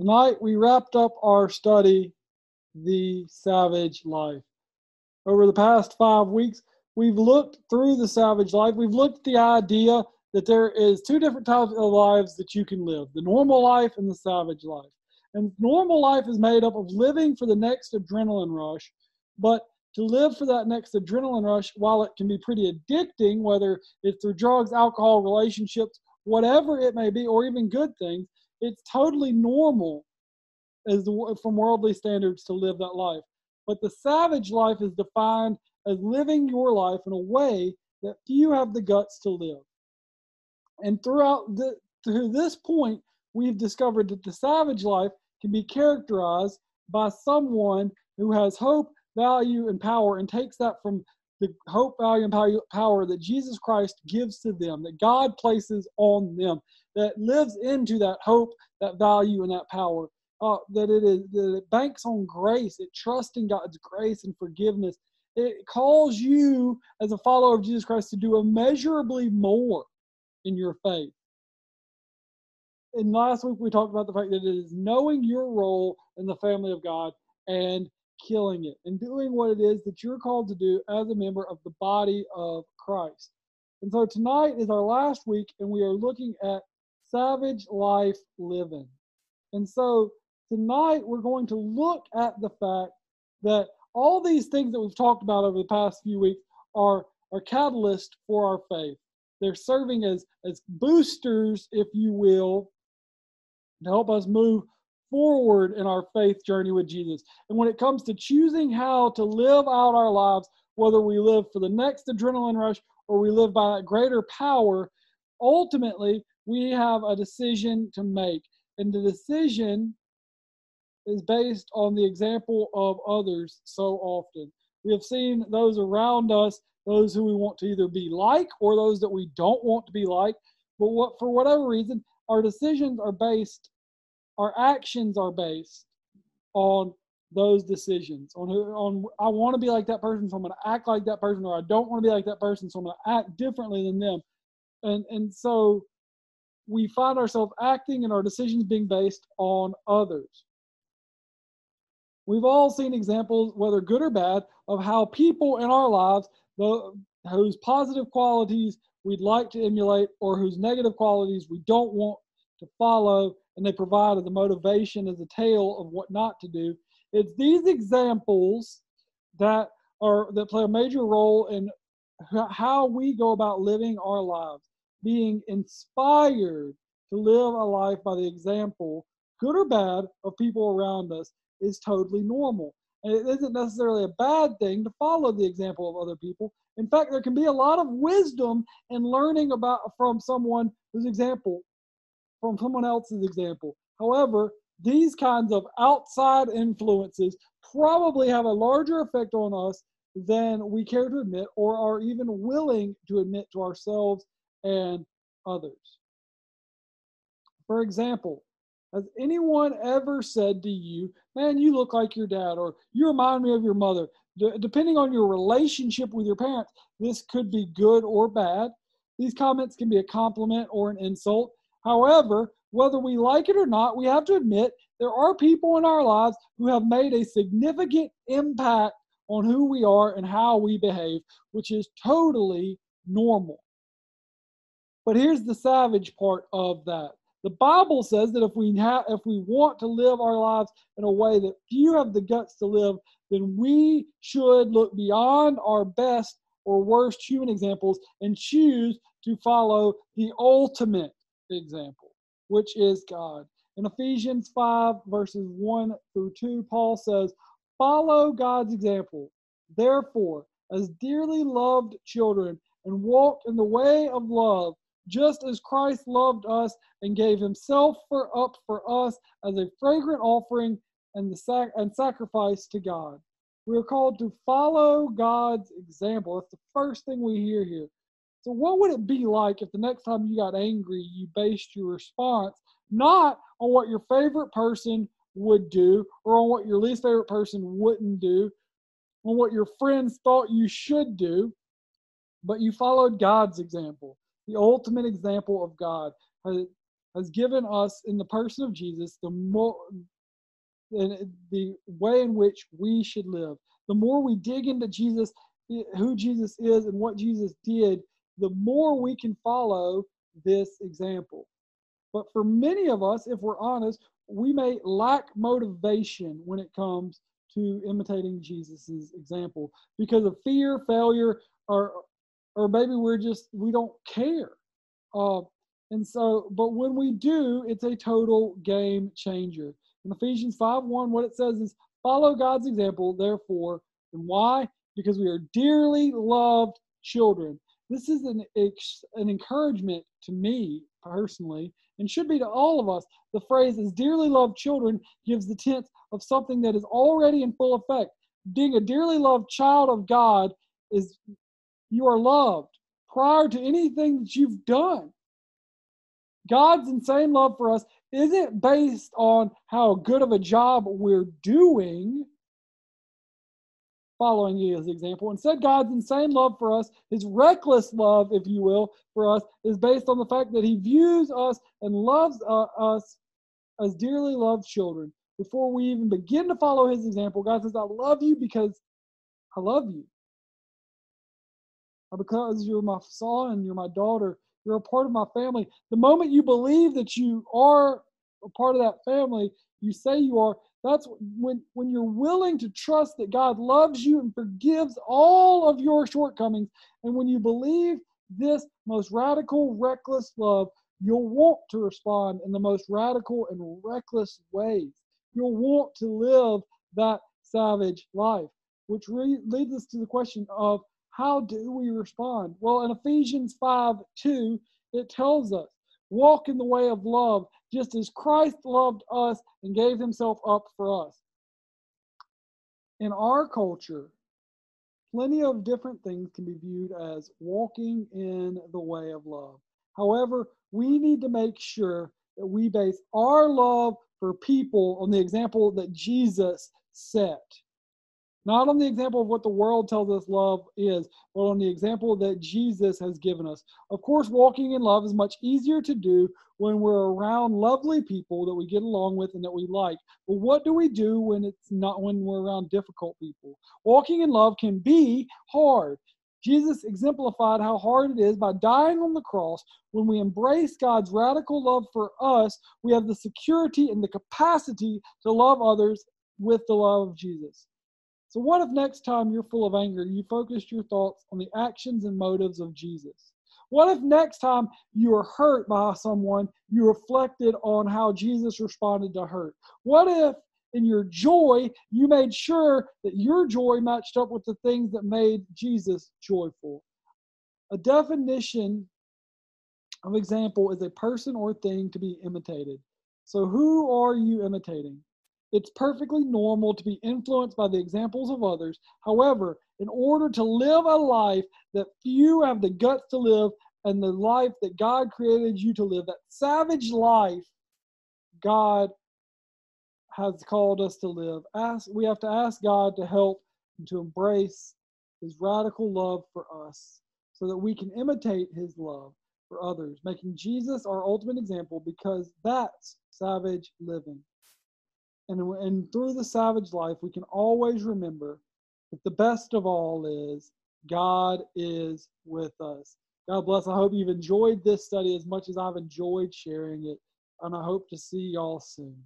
Tonight we wrapped up our study, The Savage Life. Over the past five weeks, we've looked through the savage life. We've looked at the idea that there is two different types of lives that you can live the normal life and the savage life. And normal life is made up of living for the next adrenaline rush, but to live for that next adrenaline rush, while it can be pretty addicting, whether it's through drugs, alcohol, relationships, whatever it may be, or even good things, it's totally normal as from worldly standards to live that life. But the savage life is defined as living your life in a way that few have the guts to live. And throughout the, this point, we've discovered that the savage life can be characterized by someone who has hope, value, and power and takes that from the hope, value, and power that Jesus Christ gives to them, that God places on them, that lives into that hope, that value, and that power. Uh, that it is that it banks on grace, it trusts in God's grace and forgiveness. It calls you as a follower of Jesus Christ to do immeasurably more in your faith. And last week we talked about the fact that it is knowing your role in the family of God and killing it and doing what it is that you're called to do as a member of the body of Christ. And so tonight is our last week, and we are looking at savage life living. And so tonight we're going to look at the fact that all these things that we've talked about over the past few weeks are, are catalysts for our faith. They're serving as, as boosters, if you will, to help us move forward in our faith journey with Jesus. And when it comes to choosing how to live out our lives, whether we live for the next adrenaline rush or we live by greater power, ultimately we have a decision to make. And the decision is based on the example of others so often. We have seen those around us, those who we want to either be like or those that we don't want to be like. But what, for whatever reason, our decisions are based our actions are based on those decisions on who on I want to be like that person, so I'm going to act like that person, or I don't want to be like that person, so I'm going to act differently than them, and and so we find ourselves acting and our decisions being based on others. We've all seen examples, whether good or bad, of how people in our lives, the, whose positive qualities we'd like to emulate or whose negative qualities we don't want to follow, and they provided the motivation as a tale of what not to do. It's these examples that are that play a major role in how we go about living our lives, being inspired to live a life by the example, good or bad, of people around us is totally normal. And it isn't necessarily a bad thing to follow the example of other people. In fact, there can be a lot of wisdom in learning about from someone whose example from someone else's example. However, these kinds of outside influences probably have a larger effect on us than we care to admit or are even willing to admit to ourselves and others. For example, has anyone ever said to you, man, you look like your dad, or you remind me of your mother? D- depending on your relationship with your parents, this could be good or bad. These comments can be a compliment or an insult. However, whether we like it or not, we have to admit there are people in our lives who have made a significant impact on who we are and how we behave, which is totally normal. But here's the savage part of that. The Bible says that if we have if we want to live our lives in a way that few have the guts to live, then we should look beyond our best or worst human examples and choose to follow the ultimate example, which is God. In Ephesians 5, verses 1 through 2, Paul says, Follow God's example, therefore, as dearly loved children, and walk in the way of love, just as Christ loved us and gave himself for up for us as a fragrant offering and the sac- and sacrifice to God. We are called to follow God's example. That's the first thing we hear here. So, what would it be like if the next time you got angry, you based your response not on what your favorite person would do or on what your least favorite person wouldn't do, on what your friends thought you should do, but you followed God's example, the ultimate example of God. Has given us in the person of Jesus the more the way in which we should live. The more we dig into Jesus, who Jesus is and what Jesus did, the more we can follow this example. But for many of us, if we're honest, we may lack motivation when it comes to imitating Jesus's example because of fear, failure, or or maybe we're just we don't care. Uh, and so, but when we do, it's a total game changer. In Ephesians 5 1, what it says is, Follow God's example, therefore. And why? Because we are dearly loved children. This is an, an encouragement to me personally, and should be to all of us. The phrase is dearly loved children gives the tense of something that is already in full effect. Being a dearly loved child of God is you are loved prior to anything that you've done. God's insane love for us isn't based on how good of a job we're doing, following his example. Instead, God's insane love for us, his reckless love, if you will, for us, is based on the fact that he views us and loves uh, us as dearly loved children. Before we even begin to follow his example, God says, I love you because I love you. Because you're my son, and you're my daughter, you're a part of my family. The moment you believe that you are a part of that family, you say you are, that's when when you're willing to trust that God loves you and forgives all of your shortcomings and when you believe this most radical reckless love, you'll want to respond in the most radical and reckless ways. You'll want to live that savage life, which re- leads us to the question of how do we respond? Well, in Ephesians 5 2, it tells us walk in the way of love, just as Christ loved us and gave himself up for us. In our culture, plenty of different things can be viewed as walking in the way of love. However, we need to make sure that we base our love for people on the example that Jesus set. Not on the example of what the world tells us love is, but on the example that Jesus has given us. Of course, walking in love is much easier to do when we're around lovely people that we get along with and that we like. But what do we do when it's not when we're around difficult people? Walking in love can be hard. Jesus exemplified how hard it is by dying on the cross. When we embrace God's radical love for us, we have the security and the capacity to love others with the love of Jesus. So, what if next time you're full of anger, you focused your thoughts on the actions and motives of Jesus? What if next time you were hurt by someone, you reflected on how Jesus responded to hurt? What if in your joy, you made sure that your joy matched up with the things that made Jesus joyful? A definition of example is a person or thing to be imitated. So, who are you imitating? It's perfectly normal to be influenced by the examples of others. However, in order to live a life that few have the guts to live and the life that God created you to live, that savage life God has called us to live, ask, we have to ask God to help and to embrace his radical love for us so that we can imitate his love for others, making Jesus our ultimate example because that's savage living. And, and through the savage life, we can always remember that the best of all is God is with us. God bless. I hope you've enjoyed this study as much as I've enjoyed sharing it. And I hope to see y'all soon.